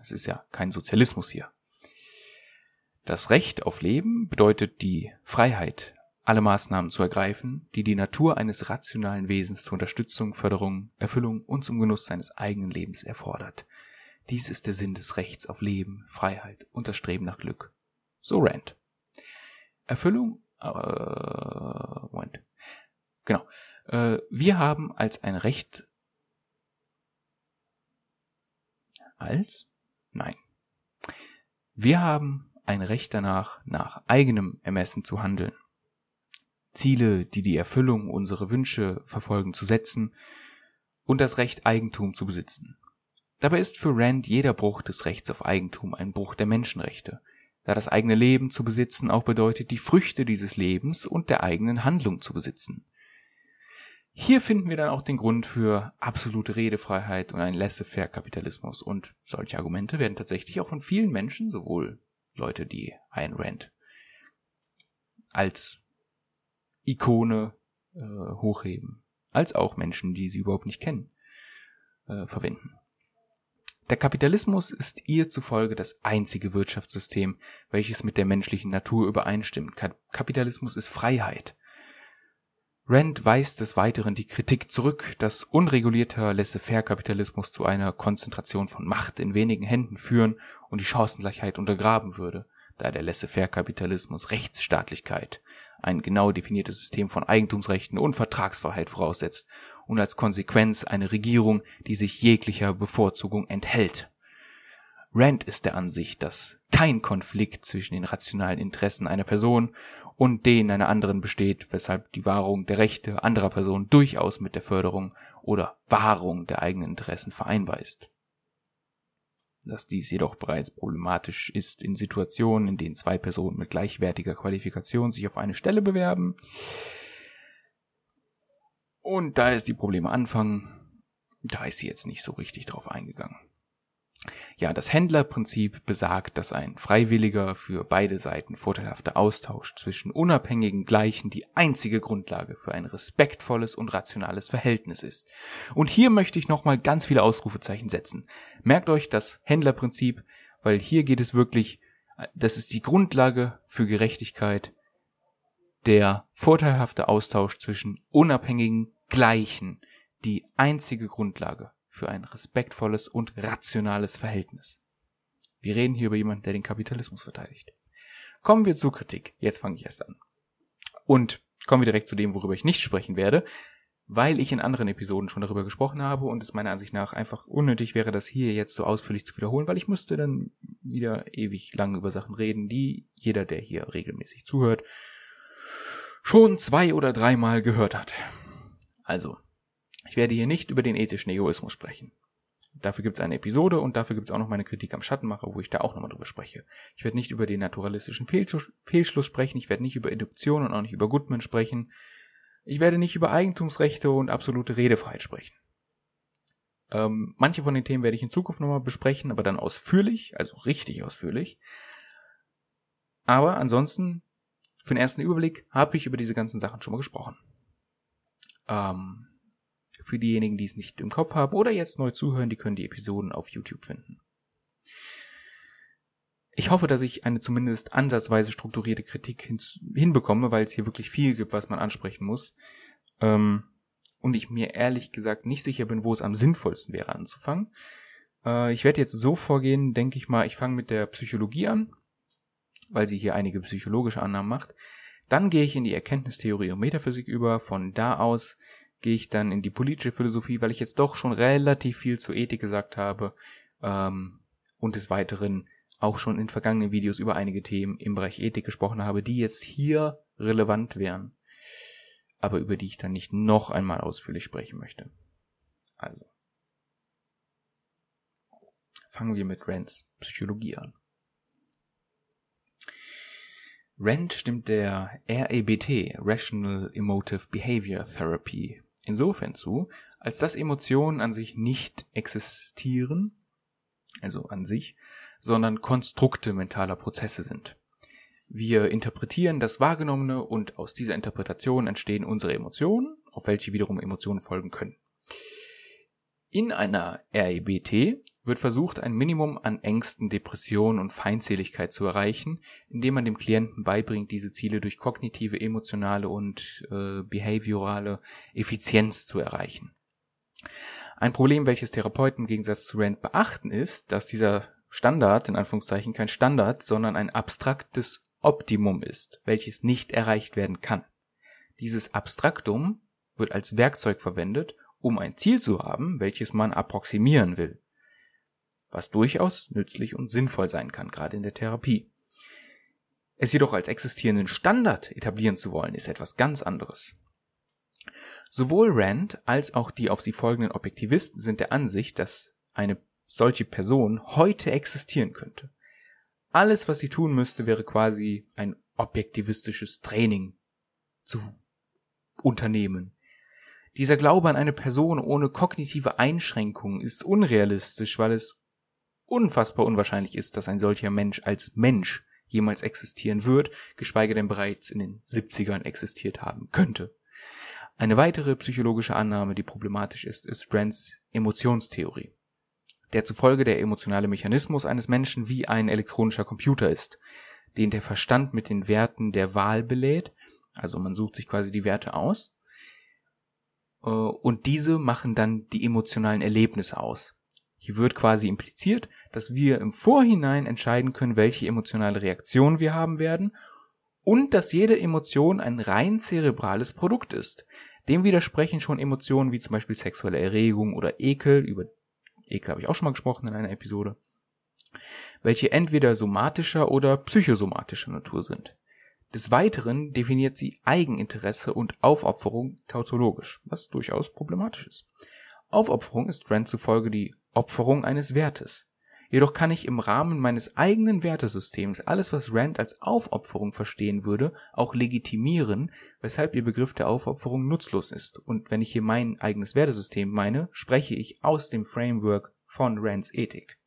Es ist ja kein Sozialismus hier. Das Recht auf Leben bedeutet die Freiheit, alle Maßnahmen zu ergreifen, die die Natur eines rationalen Wesens zur Unterstützung, Förderung, Erfüllung und zum Genuss seines eigenen Lebens erfordert. Dies ist der Sinn des Rechts auf Leben, Freiheit und das Streben nach Glück. So Rand. Erfüllung, äh, Moment. Genau. Äh, wir haben als ein Recht als? Nein. Wir haben ein Recht danach, nach eigenem Ermessen zu handeln. Ziele, die die Erfüllung unserer Wünsche verfolgen, zu setzen und das Recht, Eigentum zu besitzen. Dabei ist für Rand jeder Bruch des Rechts auf Eigentum ein Bruch der Menschenrechte, da das eigene Leben zu besitzen auch bedeutet, die Früchte dieses Lebens und der eigenen Handlung zu besitzen. Hier finden wir dann auch den Grund für absolute Redefreiheit und einen laissez-faire Kapitalismus. Und solche Argumente werden tatsächlich auch von vielen Menschen, sowohl Leute, die Ayn Rand als Ikone äh, hochheben, als auch Menschen, die sie überhaupt nicht kennen, äh, verwenden. Der Kapitalismus ist ihr zufolge das einzige Wirtschaftssystem, welches mit der menschlichen Natur übereinstimmt. Kapitalismus ist Freiheit. Rand weist des Weiteren die Kritik zurück, dass unregulierter Laissez-faire-Kapitalismus zu einer Konzentration von Macht in wenigen Händen führen und die Chancengleichheit untergraben würde, da der Laissez-faire-Kapitalismus Rechtsstaatlichkeit, ein genau definiertes System von Eigentumsrechten und Vertragsfreiheit voraussetzt und als Konsequenz eine Regierung, die sich jeglicher Bevorzugung enthält. Rand ist der Ansicht, dass kein Konflikt zwischen den rationalen Interessen einer Person und denen einer anderen besteht, weshalb die Wahrung der Rechte anderer Personen durchaus mit der Förderung oder Wahrung der eigenen Interessen vereinbar ist dass dies jedoch bereits problematisch ist in Situationen, in denen zwei Personen mit gleichwertiger Qualifikation sich auf eine Stelle bewerben. Und da ist die Probleme anfangen, da ist sie jetzt nicht so richtig drauf eingegangen. Ja, das Händlerprinzip besagt, dass ein freiwilliger, für beide Seiten vorteilhafter Austausch zwischen unabhängigen Gleichen die einzige Grundlage für ein respektvolles und rationales Verhältnis ist. Und hier möchte ich nochmal ganz viele Ausrufezeichen setzen. Merkt euch das Händlerprinzip, weil hier geht es wirklich, das ist die Grundlage für Gerechtigkeit, der vorteilhafte Austausch zwischen unabhängigen Gleichen, die einzige Grundlage für ein respektvolles und rationales Verhältnis. Wir reden hier über jemanden, der den Kapitalismus verteidigt. Kommen wir zur Kritik. Jetzt fange ich erst an. Und kommen wir direkt zu dem, worüber ich nicht sprechen werde, weil ich in anderen Episoden schon darüber gesprochen habe und es meiner Ansicht nach einfach unnötig wäre, das hier jetzt so ausführlich zu wiederholen, weil ich müsste dann wieder ewig lang über Sachen reden, die jeder, der hier regelmäßig zuhört, schon zwei oder dreimal gehört hat. Also, ich werde hier nicht über den ethischen Egoismus sprechen. Dafür gibt es eine Episode und dafür gibt es auch noch meine Kritik am Schattenmacher, wo ich da auch nochmal drüber spreche. Ich werde nicht über den naturalistischen Fehlschluss, sprechen, ich werde nicht über Induktion und auch nicht über Goodman sprechen. Ich werde nicht über Eigentumsrechte und absolute Redefreiheit sprechen. Ähm, manche von den Themen werde ich in Zukunft nochmal besprechen, aber dann ausführlich, also richtig ausführlich. Aber ansonsten, für den ersten Überblick, habe ich über diese ganzen Sachen schon mal gesprochen. Ähm, für diejenigen, die es nicht im Kopf haben oder jetzt neu zuhören, die können die Episoden auf YouTube finden. Ich hoffe, dass ich eine zumindest ansatzweise strukturierte Kritik hinbekomme, weil es hier wirklich viel gibt, was man ansprechen muss. Ähm, und ich mir ehrlich gesagt nicht sicher bin, wo es am sinnvollsten wäre anzufangen. Äh, ich werde jetzt so vorgehen, denke ich mal, ich fange mit der Psychologie an, weil sie hier einige psychologische Annahmen macht. Dann gehe ich in die Erkenntnistheorie und Metaphysik über. Von da aus gehe ich dann in die politische Philosophie, weil ich jetzt doch schon relativ viel zur Ethik gesagt habe ähm, und des Weiteren auch schon in vergangenen Videos über einige Themen im Bereich Ethik gesprochen habe, die jetzt hier relevant wären, aber über die ich dann nicht noch einmal ausführlich sprechen möchte. Also. Fangen wir mit Rands Psychologie an. Rand stimmt der REBT, Rational Emotive Behavior Therapy, insofern zu, als dass Emotionen an sich nicht existieren, also an sich, sondern Konstrukte mentaler Prozesse sind. Wir interpretieren das Wahrgenommene und aus dieser Interpretation entstehen unsere Emotionen, auf welche wiederum Emotionen folgen können. In einer REBT wird versucht, ein Minimum an Ängsten, Depressionen und Feindseligkeit zu erreichen, indem man dem Klienten beibringt, diese Ziele durch kognitive, emotionale und äh, behaviorale Effizienz zu erreichen. Ein Problem, welches Therapeuten im Gegensatz zu Rand beachten, ist, dass dieser Standard, in Anführungszeichen, kein Standard, sondern ein abstraktes Optimum ist, welches nicht erreicht werden kann. Dieses Abstraktum wird als Werkzeug verwendet, um ein Ziel zu haben, welches man approximieren will. Was durchaus nützlich und sinnvoll sein kann, gerade in der Therapie. Es jedoch als existierenden Standard etablieren zu wollen, ist etwas ganz anderes. Sowohl Rand als auch die auf sie folgenden Objektivisten sind der Ansicht, dass eine solche Person heute existieren könnte. Alles, was sie tun müsste, wäre quasi ein objektivistisches Training zu unternehmen. Dieser Glaube an eine Person ohne kognitive Einschränkungen ist unrealistisch, weil es unfassbar unwahrscheinlich ist, dass ein solcher Mensch als Mensch jemals existieren wird, geschweige denn bereits in den 70ern existiert haben könnte. Eine weitere psychologische Annahme, die problematisch ist, ist Strands Emotionstheorie der zufolge der emotionale Mechanismus eines Menschen wie ein elektronischer Computer ist, den der Verstand mit den Werten der Wahl belädt, also man sucht sich quasi die Werte aus, äh, und diese machen dann die emotionalen Erlebnisse aus. Hier wird quasi impliziert, dass wir im Vorhinein entscheiden können, welche emotionale Reaktion wir haben werden und dass jede Emotion ein rein zerebrales Produkt ist. Dem widersprechen schon Emotionen wie zum Beispiel sexuelle Erregung oder Ekel, über Ekel habe ich auch schon mal gesprochen in einer Episode, welche entweder somatischer oder psychosomatischer Natur sind. Des Weiteren definiert sie Eigeninteresse und Aufopferung tautologisch, was durchaus problematisch ist. Aufopferung ist Rand zufolge die Opferung eines Wertes. Jedoch kann ich im Rahmen meines eigenen Wertesystems alles, was Rand als Aufopferung verstehen würde, auch legitimieren, weshalb ihr Begriff der Aufopferung nutzlos ist. Und wenn ich hier mein eigenes Wertesystem meine, spreche ich aus dem Framework von Rands Ethik.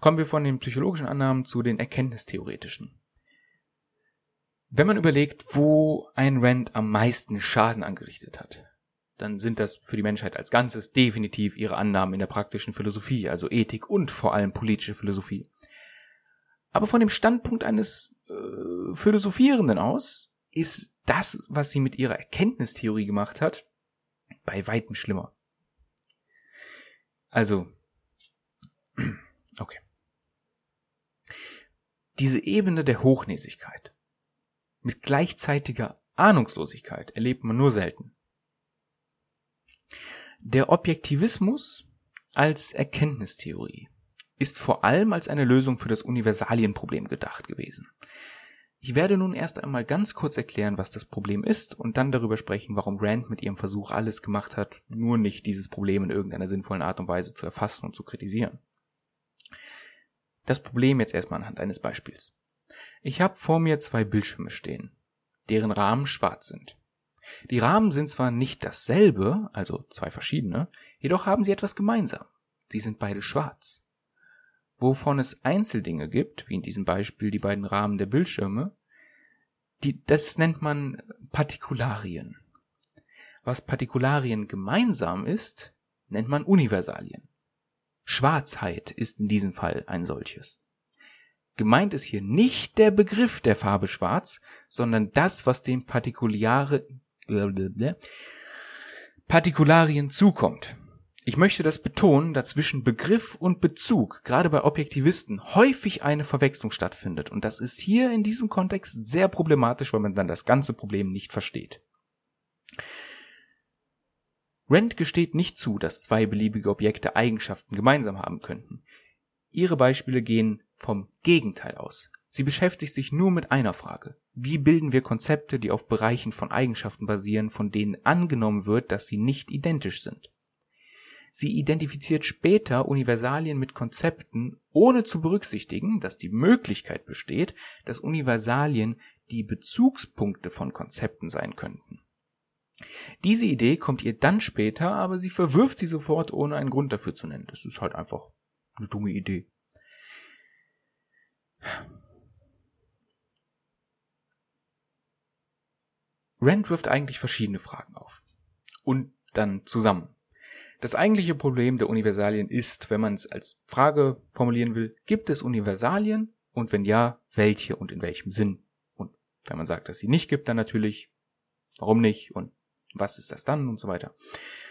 Kommen wir von den psychologischen Annahmen zu den erkenntnistheoretischen. Wenn man überlegt, wo ein Rand am meisten Schaden angerichtet hat, dann sind das für die Menschheit als Ganzes definitiv ihre Annahmen in der praktischen Philosophie, also Ethik und vor allem politische Philosophie. Aber von dem Standpunkt eines äh, Philosophierenden aus ist das, was sie mit ihrer Erkenntnistheorie gemacht hat, bei weitem schlimmer. Also, okay. Diese Ebene der Hochnäsigkeit mit gleichzeitiger Ahnungslosigkeit erlebt man nur selten. Der Objektivismus als Erkenntnistheorie ist vor allem als eine Lösung für das Universalienproblem gedacht gewesen. Ich werde nun erst einmal ganz kurz erklären, was das Problem ist und dann darüber sprechen, warum Rand mit ihrem Versuch alles gemacht hat, nur nicht dieses Problem in irgendeiner sinnvollen Art und Weise zu erfassen und zu kritisieren. Das Problem jetzt erstmal anhand eines Beispiels. Ich habe vor mir zwei Bildschirme stehen, deren Rahmen schwarz sind. Die Rahmen sind zwar nicht dasselbe, also zwei verschiedene, jedoch haben sie etwas gemeinsam. Sie sind beide schwarz. wovon es Einzeldinge gibt, wie in diesem Beispiel die beiden Rahmen der Bildschirme, die, das nennt man Partikularien. Was Partikularien gemeinsam ist, nennt man Universalien. Schwarzheit ist in diesem Fall ein solches. Gemeint ist hier nicht der Begriff der Farbe schwarz, sondern das, was den Partikulare, Partikularien zukommt. Ich möchte das betonen, da zwischen Begriff und Bezug, gerade bei Objektivisten, häufig eine Verwechslung stattfindet. Und das ist hier in diesem Kontext sehr problematisch, weil man dann das ganze Problem nicht versteht. Rand gesteht nicht zu, dass zwei beliebige Objekte Eigenschaften gemeinsam haben könnten. Ihre Beispiele gehen vom Gegenteil aus. Sie beschäftigt sich nur mit einer Frage. Wie bilden wir Konzepte, die auf Bereichen von Eigenschaften basieren, von denen angenommen wird, dass sie nicht identisch sind? Sie identifiziert später Universalien mit Konzepten, ohne zu berücksichtigen, dass die Möglichkeit besteht, dass Universalien die Bezugspunkte von Konzepten sein könnten. Diese Idee kommt ihr dann später, aber sie verwirft sie sofort, ohne einen Grund dafür zu nennen. Das ist halt einfach eine dumme Idee. Rand wirft eigentlich verschiedene Fragen auf. Und dann zusammen. Das eigentliche Problem der Universalien ist, wenn man es als Frage formulieren will, gibt es Universalien? Und wenn ja, welche und in welchem Sinn? Und wenn man sagt, dass sie nicht gibt, dann natürlich, warum nicht? Und was ist das dann und so weiter.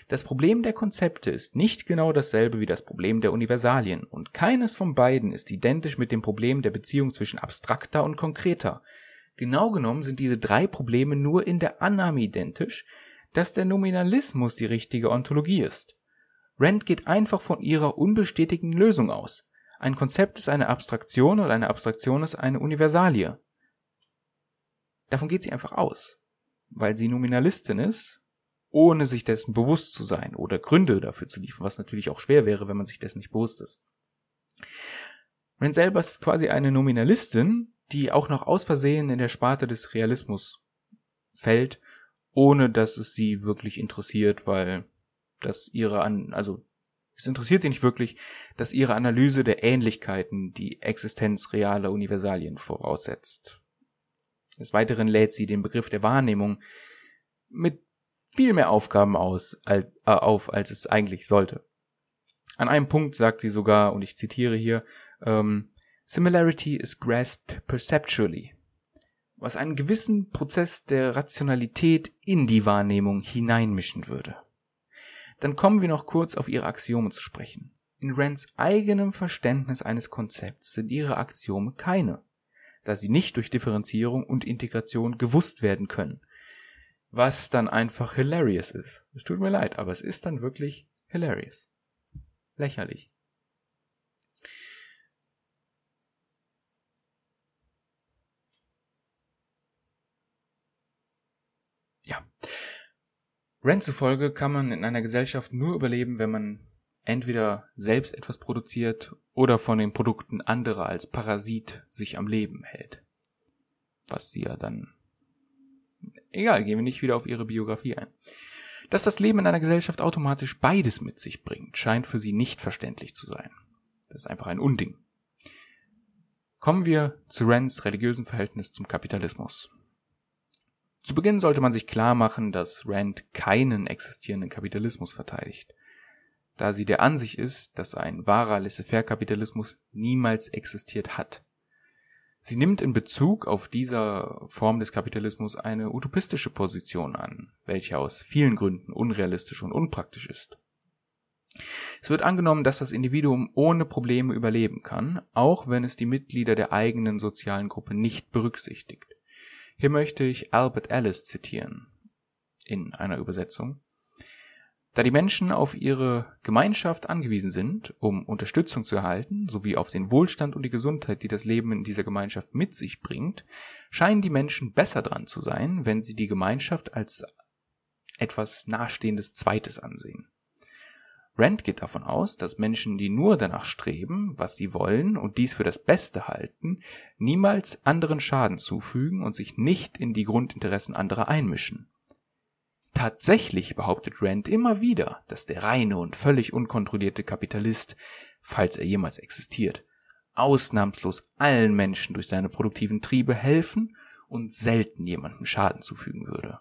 Das Problem der Konzepte ist nicht genau dasselbe wie das Problem der Universalien und keines von beiden ist identisch mit dem Problem der Beziehung zwischen abstrakter und konkreter. Genau genommen sind diese drei Probleme nur in der Annahme identisch, dass der Nominalismus die richtige Ontologie ist. Rand geht einfach von ihrer unbestätigten Lösung aus. Ein Konzept ist eine Abstraktion und eine Abstraktion ist eine Universalie. Davon geht sie einfach aus weil sie Nominalistin ist, ohne sich dessen bewusst zu sein oder Gründe dafür zu liefern, was natürlich auch schwer wäre, wenn man sich dessen nicht bewusst ist. Rand selber ist quasi eine Nominalistin, die auch noch aus Versehen in der Sparte des Realismus fällt, ohne dass es sie wirklich interessiert, weil das ihre an, also es interessiert sie nicht wirklich, dass ihre Analyse der Ähnlichkeiten die Existenz realer Universalien voraussetzt. Des Weiteren lädt sie den Begriff der Wahrnehmung mit viel mehr Aufgaben aus, als, äh, auf, als es eigentlich sollte. An einem Punkt sagt sie sogar, und ich zitiere hier, ähm, Similarity is grasped perceptually, was einen gewissen Prozess der Rationalität in die Wahrnehmung hineinmischen würde. Dann kommen wir noch kurz auf ihre Axiome zu sprechen. In Rands eigenem Verständnis eines Konzepts sind ihre Axiome keine da sie nicht durch Differenzierung und Integration gewusst werden können. Was dann einfach hilarious ist. Es tut mir leid, aber es ist dann wirklich hilarious. Lächerlich. Rent zufolge kann man in einer Gesellschaft nur überleben, wenn man entweder selbst etwas produziert oder von den Produkten anderer als Parasit sich am Leben hält. Was sie ja dann. Egal, gehen wir nicht wieder auf ihre Biografie ein. Dass das Leben in einer Gesellschaft automatisch beides mit sich bringt, scheint für sie nicht verständlich zu sein. Das ist einfach ein Unding. Kommen wir zu Rands religiösen Verhältnis zum Kapitalismus. Zu Beginn sollte man sich klar machen, dass Rand keinen existierenden Kapitalismus verteidigt da sie der Ansicht ist, dass ein wahrer Laissez-faire-Kapitalismus niemals existiert hat. Sie nimmt in Bezug auf dieser Form des Kapitalismus eine utopistische Position an, welche aus vielen Gründen unrealistisch und unpraktisch ist. Es wird angenommen, dass das Individuum ohne Probleme überleben kann, auch wenn es die Mitglieder der eigenen sozialen Gruppe nicht berücksichtigt. Hier möchte ich Albert Ellis zitieren in einer Übersetzung. Da die Menschen auf ihre Gemeinschaft angewiesen sind, um Unterstützung zu erhalten, sowie auf den Wohlstand und die Gesundheit, die das Leben in dieser Gemeinschaft mit sich bringt, scheinen die Menschen besser dran zu sein, wenn sie die Gemeinschaft als etwas nahestehendes Zweites ansehen. Rand geht davon aus, dass Menschen, die nur danach streben, was sie wollen und dies für das Beste halten, niemals anderen Schaden zufügen und sich nicht in die Grundinteressen anderer einmischen. Tatsächlich behauptet Rand immer wieder, dass der reine und völlig unkontrollierte Kapitalist, falls er jemals existiert, ausnahmslos allen Menschen durch seine produktiven Triebe helfen und selten jemandem Schaden zufügen würde.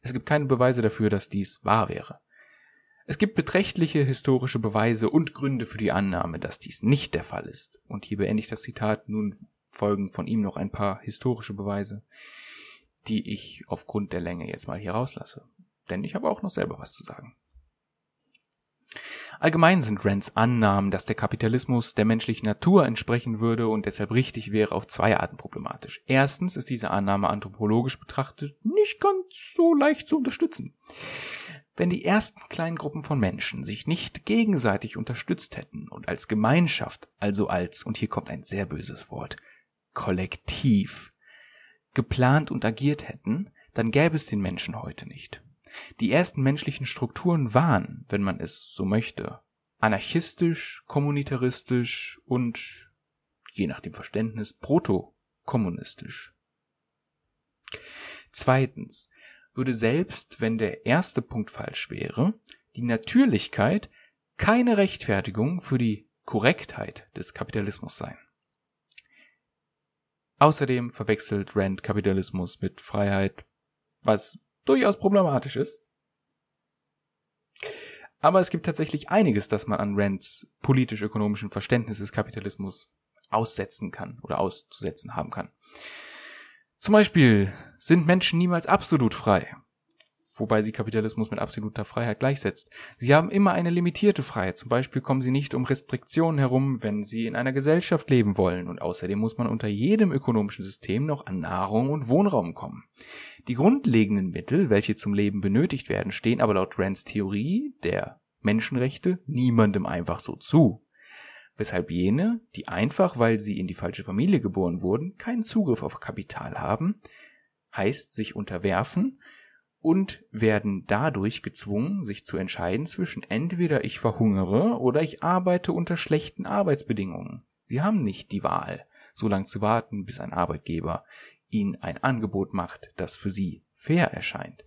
Es gibt keine Beweise dafür, dass dies wahr wäre. Es gibt beträchtliche historische Beweise und Gründe für die Annahme, dass dies nicht der Fall ist. Und hier beende ich das Zitat, nun folgen von ihm noch ein paar historische Beweise, die ich aufgrund der Länge jetzt mal hier rauslasse. Denn ich habe auch noch selber was zu sagen. Allgemein sind Rands Annahmen, dass der Kapitalismus der menschlichen Natur entsprechen würde und deshalb richtig wäre, auf zwei Arten problematisch. Erstens ist diese Annahme anthropologisch betrachtet nicht ganz so leicht zu unterstützen. Wenn die ersten kleinen Gruppen von Menschen sich nicht gegenseitig unterstützt hätten und als Gemeinschaft, also als, und hier kommt ein sehr böses Wort, Kollektiv, geplant und agiert hätten, dann gäbe es den Menschen heute nicht. Die ersten menschlichen Strukturen waren, wenn man es so möchte, anarchistisch, kommunitaristisch und, je nach dem Verständnis, proto-kommunistisch. Zweitens würde selbst, wenn der erste Punkt falsch wäre, die Natürlichkeit keine Rechtfertigung für die Korrektheit des Kapitalismus sein. Außerdem verwechselt Rand Kapitalismus mit Freiheit, was durchaus problematisch ist. Aber es gibt tatsächlich einiges, das man an Rands politisch-ökonomischen Verständnis des Kapitalismus aussetzen kann oder auszusetzen haben kann. Zum Beispiel sind Menschen niemals absolut frei wobei sie Kapitalismus mit absoluter Freiheit gleichsetzt. Sie haben immer eine limitierte Freiheit. Zum Beispiel kommen sie nicht um Restriktionen herum, wenn sie in einer Gesellschaft leben wollen. Und außerdem muss man unter jedem ökonomischen System noch an Nahrung und Wohnraum kommen. Die grundlegenden Mittel, welche zum Leben benötigt werden, stehen aber laut Rands Theorie der Menschenrechte niemandem einfach so zu. Weshalb jene, die einfach, weil sie in die falsche Familie geboren wurden, keinen Zugriff auf Kapital haben, heißt sich unterwerfen, und werden dadurch gezwungen, sich zu entscheiden zwischen entweder ich verhungere oder ich arbeite unter schlechten Arbeitsbedingungen. Sie haben nicht die Wahl, so lange zu warten, bis ein Arbeitgeber ihnen ein Angebot macht, das für sie fair erscheint.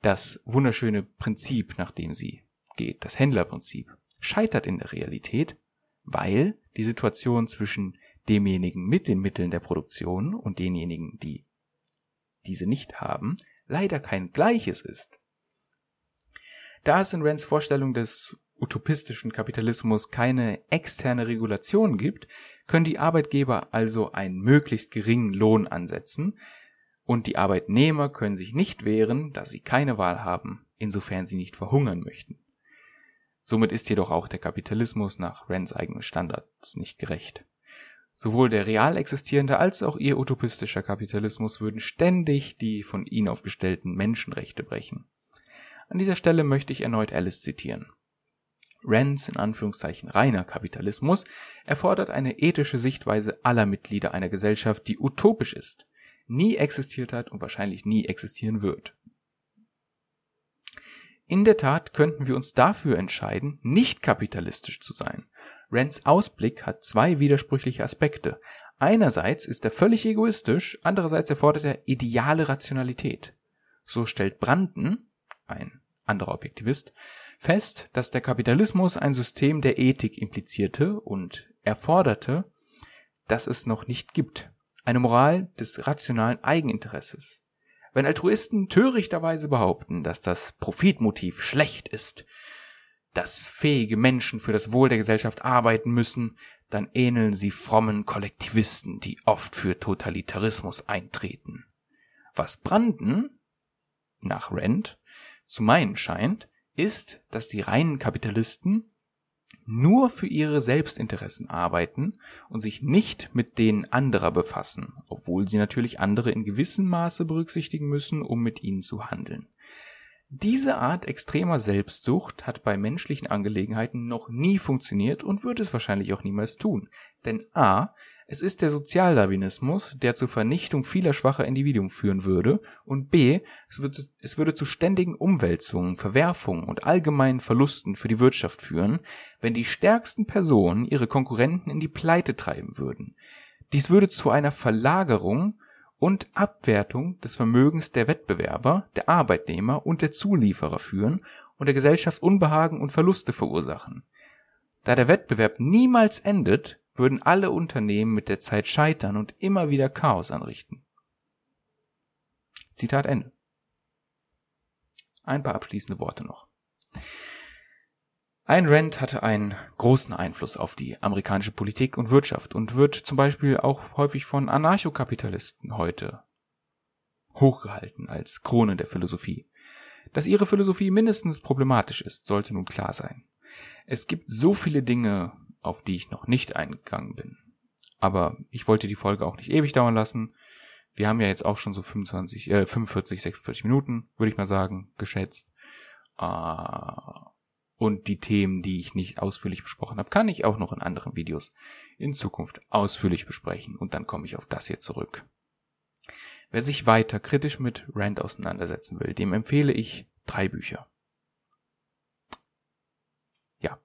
Das wunderschöne Prinzip, nach dem sie geht, das Händlerprinzip, scheitert in der Realität, weil die Situation zwischen demjenigen mit den Mitteln der Produktion und denjenigen, die diese nicht haben, leider kein gleiches ist. Da es in Rands Vorstellung des utopistischen Kapitalismus keine externe Regulation gibt, können die Arbeitgeber also einen möglichst geringen Lohn ansetzen und die Arbeitnehmer können sich nicht wehren, da sie keine Wahl haben, insofern sie nicht verhungern möchten. Somit ist jedoch auch der Kapitalismus nach Rands eigenen Standards nicht gerecht. Sowohl der real existierende als auch ihr utopistischer Kapitalismus würden ständig die von ihnen aufgestellten Menschenrechte brechen. An dieser Stelle möchte ich erneut Alice zitieren. Rands in Anführungszeichen reiner Kapitalismus erfordert eine ethische Sichtweise aller Mitglieder einer Gesellschaft, die utopisch ist, nie existiert hat und wahrscheinlich nie existieren wird. In der Tat könnten wir uns dafür entscheiden, nicht kapitalistisch zu sein Rands Ausblick hat zwei widersprüchliche Aspekte. Einerseits ist er völlig egoistisch, andererseits erfordert er ideale Rationalität. So stellt Branden, ein anderer Objektivist, fest, dass der Kapitalismus ein System der Ethik implizierte und erforderte, das es noch nicht gibt. Eine Moral des rationalen Eigeninteresses. Wenn Altruisten törichterweise behaupten, dass das Profitmotiv schlecht ist, dass fähige Menschen für das Wohl der Gesellschaft arbeiten müssen, dann ähneln sie frommen Kollektivisten, die oft für Totalitarismus eintreten. Was Branden, nach Rent, zu meinen scheint, ist, dass die reinen Kapitalisten nur für ihre Selbstinteressen arbeiten und sich nicht mit denen anderer befassen, obwohl sie natürlich andere in gewissem Maße berücksichtigen müssen, um mit ihnen zu handeln. Diese Art extremer Selbstsucht hat bei menschlichen Angelegenheiten noch nie funktioniert und wird es wahrscheinlich auch niemals tun. Denn a. Es ist der Sozialdarwinismus, der zur Vernichtung vieler schwacher Individuen führen würde, und b. Es, wird, es würde zu ständigen Umwälzungen, Verwerfungen und allgemeinen Verlusten für die Wirtschaft führen, wenn die stärksten Personen ihre Konkurrenten in die Pleite treiben würden. Dies würde zu einer Verlagerung und Abwertung des Vermögens der Wettbewerber, der Arbeitnehmer und der Zulieferer führen und der Gesellschaft Unbehagen und Verluste verursachen. Da der Wettbewerb niemals endet, würden alle Unternehmen mit der Zeit scheitern und immer wieder Chaos anrichten. Zitat Ende. Ein paar abschließende Worte noch. Ayn Rand hatte einen großen Einfluss auf die amerikanische Politik und Wirtschaft und wird zum Beispiel auch häufig von Anarchokapitalisten heute hochgehalten als Krone der Philosophie. Dass ihre Philosophie mindestens problematisch ist, sollte nun klar sein. Es gibt so viele Dinge, auf die ich noch nicht eingegangen bin. Aber ich wollte die Folge auch nicht ewig dauern lassen. Wir haben ja jetzt auch schon so 25, äh, 45, 46 Minuten, würde ich mal sagen, geschätzt. Äh, und die Themen, die ich nicht ausführlich besprochen habe, kann ich auch noch in anderen Videos in Zukunft ausführlich besprechen und dann komme ich auf das hier zurück. Wer sich weiter kritisch mit Rand auseinandersetzen will, dem empfehle ich drei Bücher. Ja.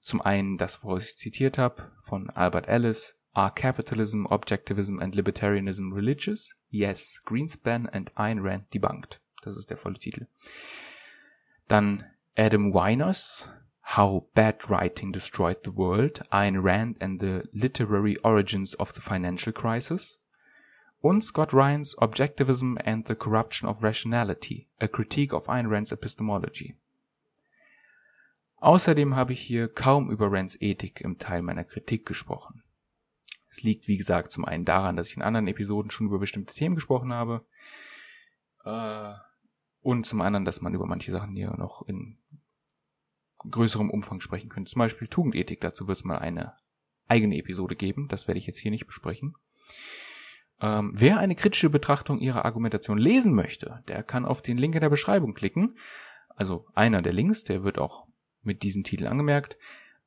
Zum einen das, wo ich zitiert habe, von Albert Ellis, Are Capitalism, Objectivism and Libertarianism Religious? Yes, Greenspan and Ayn Rand Debunked. Das ist der volle Titel. Dann Adam Winers, How Bad Writing Destroyed the World, Ayn Rand and the Literary Origins of the Financial Crisis und Scott Ryans Objectivism and the Corruption of Rationality, a Critique of Ayn Rands Epistemology. Außerdem habe ich hier kaum über Rands Ethik im Teil meiner Kritik gesprochen. Es liegt, wie gesagt, zum einen daran, dass ich in anderen Episoden schon über bestimmte Themen gesprochen habe. Äh, und zum anderen, dass man über manche Sachen hier noch in größerem Umfang sprechen könnte. Zum Beispiel Tugendethik, dazu wird es mal eine eigene Episode geben. Das werde ich jetzt hier nicht besprechen. Ähm, wer eine kritische Betrachtung ihrer Argumentation lesen möchte, der kann auf den Link in der Beschreibung klicken. Also einer der Links, der wird auch mit diesem Titel angemerkt.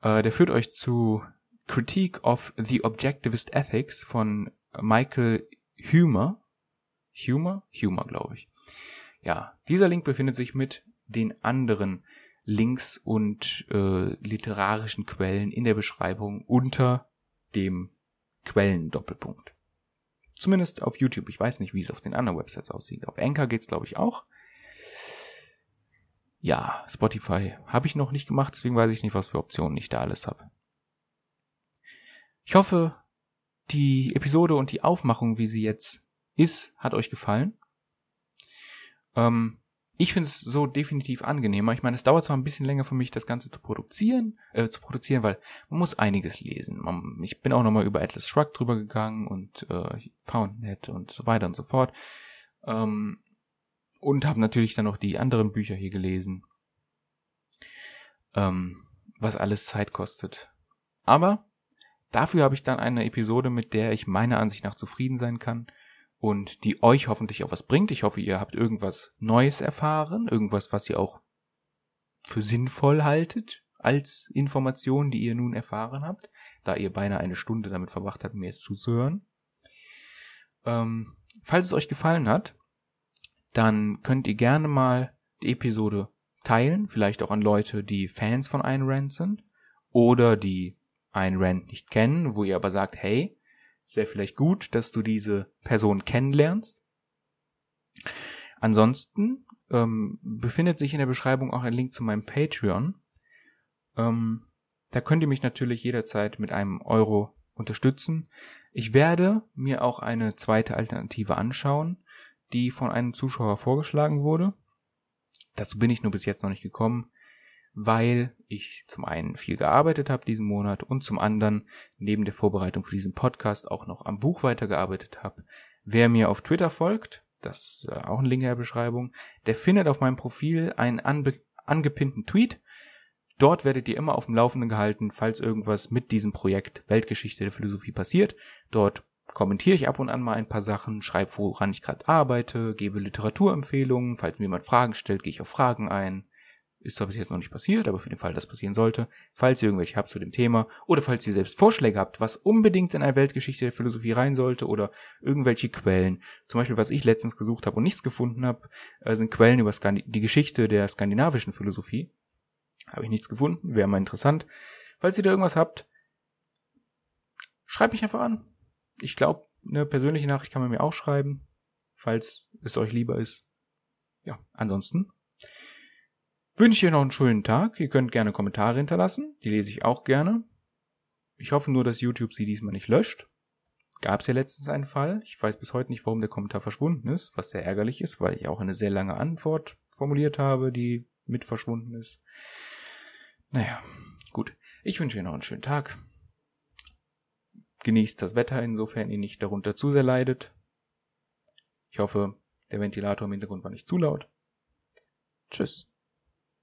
Äh, der führt euch zu Critique of the Objectivist Ethics von Michael Humer. Humer? Humer, glaube ich. Ja, dieser Link befindet sich mit den anderen Links und äh, literarischen Quellen in der Beschreibung unter dem Quellendoppelpunkt. Zumindest auf YouTube. Ich weiß nicht, wie es auf den anderen Websites aussieht. Auf Anchor geht's, glaube ich, auch. Ja, Spotify habe ich noch nicht gemacht, deswegen weiß ich nicht, was für Optionen ich da alles habe. Ich hoffe, die Episode und die Aufmachung, wie sie jetzt ist, hat euch gefallen. Ähm, ich finde es so definitiv angenehmer. Ich meine, es dauert zwar ein bisschen länger für mich, das Ganze zu produzieren, äh, zu produzieren, weil man muss einiges lesen. Man, ich bin auch nochmal über Atlas Shrugged drüber gegangen und äh, Foundnet und so weiter und so fort. Ähm, und habe natürlich dann noch die anderen Bücher hier gelesen. Ähm, was alles Zeit kostet. Aber dafür habe ich dann eine Episode, mit der ich meiner Ansicht nach zufrieden sein kann und die euch hoffentlich auch was bringt. Ich hoffe, ihr habt irgendwas Neues erfahren, irgendwas, was ihr auch für sinnvoll haltet als Information, die ihr nun erfahren habt, da ihr beinahe eine Stunde damit verbracht habt, mir jetzt zuzuhören. Ähm, falls es euch gefallen hat, dann könnt ihr gerne mal die Episode teilen, vielleicht auch an Leute, die Fans von Ayn Rand sind oder die Ayn Rand nicht kennen, wo ihr aber sagt, hey, wäre vielleicht gut, dass du diese Person kennenlernst. Ansonsten ähm, befindet sich in der Beschreibung auch ein Link zu meinem Patreon. Ähm, da könnt ihr mich natürlich jederzeit mit einem Euro unterstützen. Ich werde mir auch eine zweite Alternative anschauen, die von einem Zuschauer vorgeschlagen wurde. Dazu bin ich nur bis jetzt noch nicht gekommen weil ich zum einen viel gearbeitet habe diesen Monat und zum anderen neben der Vorbereitung für diesen Podcast auch noch am Buch weitergearbeitet habe. Wer mir auf Twitter folgt, das ist äh, auch ein Link in der Beschreibung, der findet auf meinem Profil einen ange angepinnten Tweet. Dort werdet ihr immer auf dem Laufenden gehalten, falls irgendwas mit diesem Projekt Weltgeschichte der Philosophie passiert. Dort kommentiere ich ab und an mal ein paar Sachen, schreibe, woran ich gerade arbeite, gebe Literaturempfehlungen, falls mir jemand Fragen stellt, gehe ich auf Fragen ein. Ist zwar bis jetzt noch nicht passiert, aber für den Fall, dass passieren sollte, falls ihr irgendwelche habt zu dem Thema oder falls ihr selbst Vorschläge habt, was unbedingt in eine Weltgeschichte der Philosophie rein sollte oder irgendwelche Quellen, zum Beispiel was ich letztens gesucht habe und nichts gefunden habe, äh, sind Quellen über Skandi die Geschichte der skandinavischen Philosophie. Habe ich nichts gefunden, wäre mal interessant. Falls ihr da irgendwas habt, schreibt mich einfach an. Ich glaube, eine persönliche Nachricht kann man mir auch schreiben, falls es euch lieber ist. Ja, ansonsten wünsche ich euch noch einen schönen Tag. Ihr könnt gerne Kommentare hinterlassen. Die lese ich auch gerne. Ich hoffe nur, dass YouTube sie diesmal nicht löscht. Gab es ja letztens einen Fall. Ich weiß bis heute nicht, warum der Kommentar verschwunden ist, was sehr ärgerlich ist, weil ich auch eine sehr lange Antwort formuliert habe, die mit verschwunden ist. Naja, gut. Ich wünsche Ihnen noch einen schönen Tag. Genießt das Wetter, insofern ihr nicht darunter zu sehr leidet. Ich hoffe, der Ventilator im Hintergrund war nicht zu laut. Tschüss.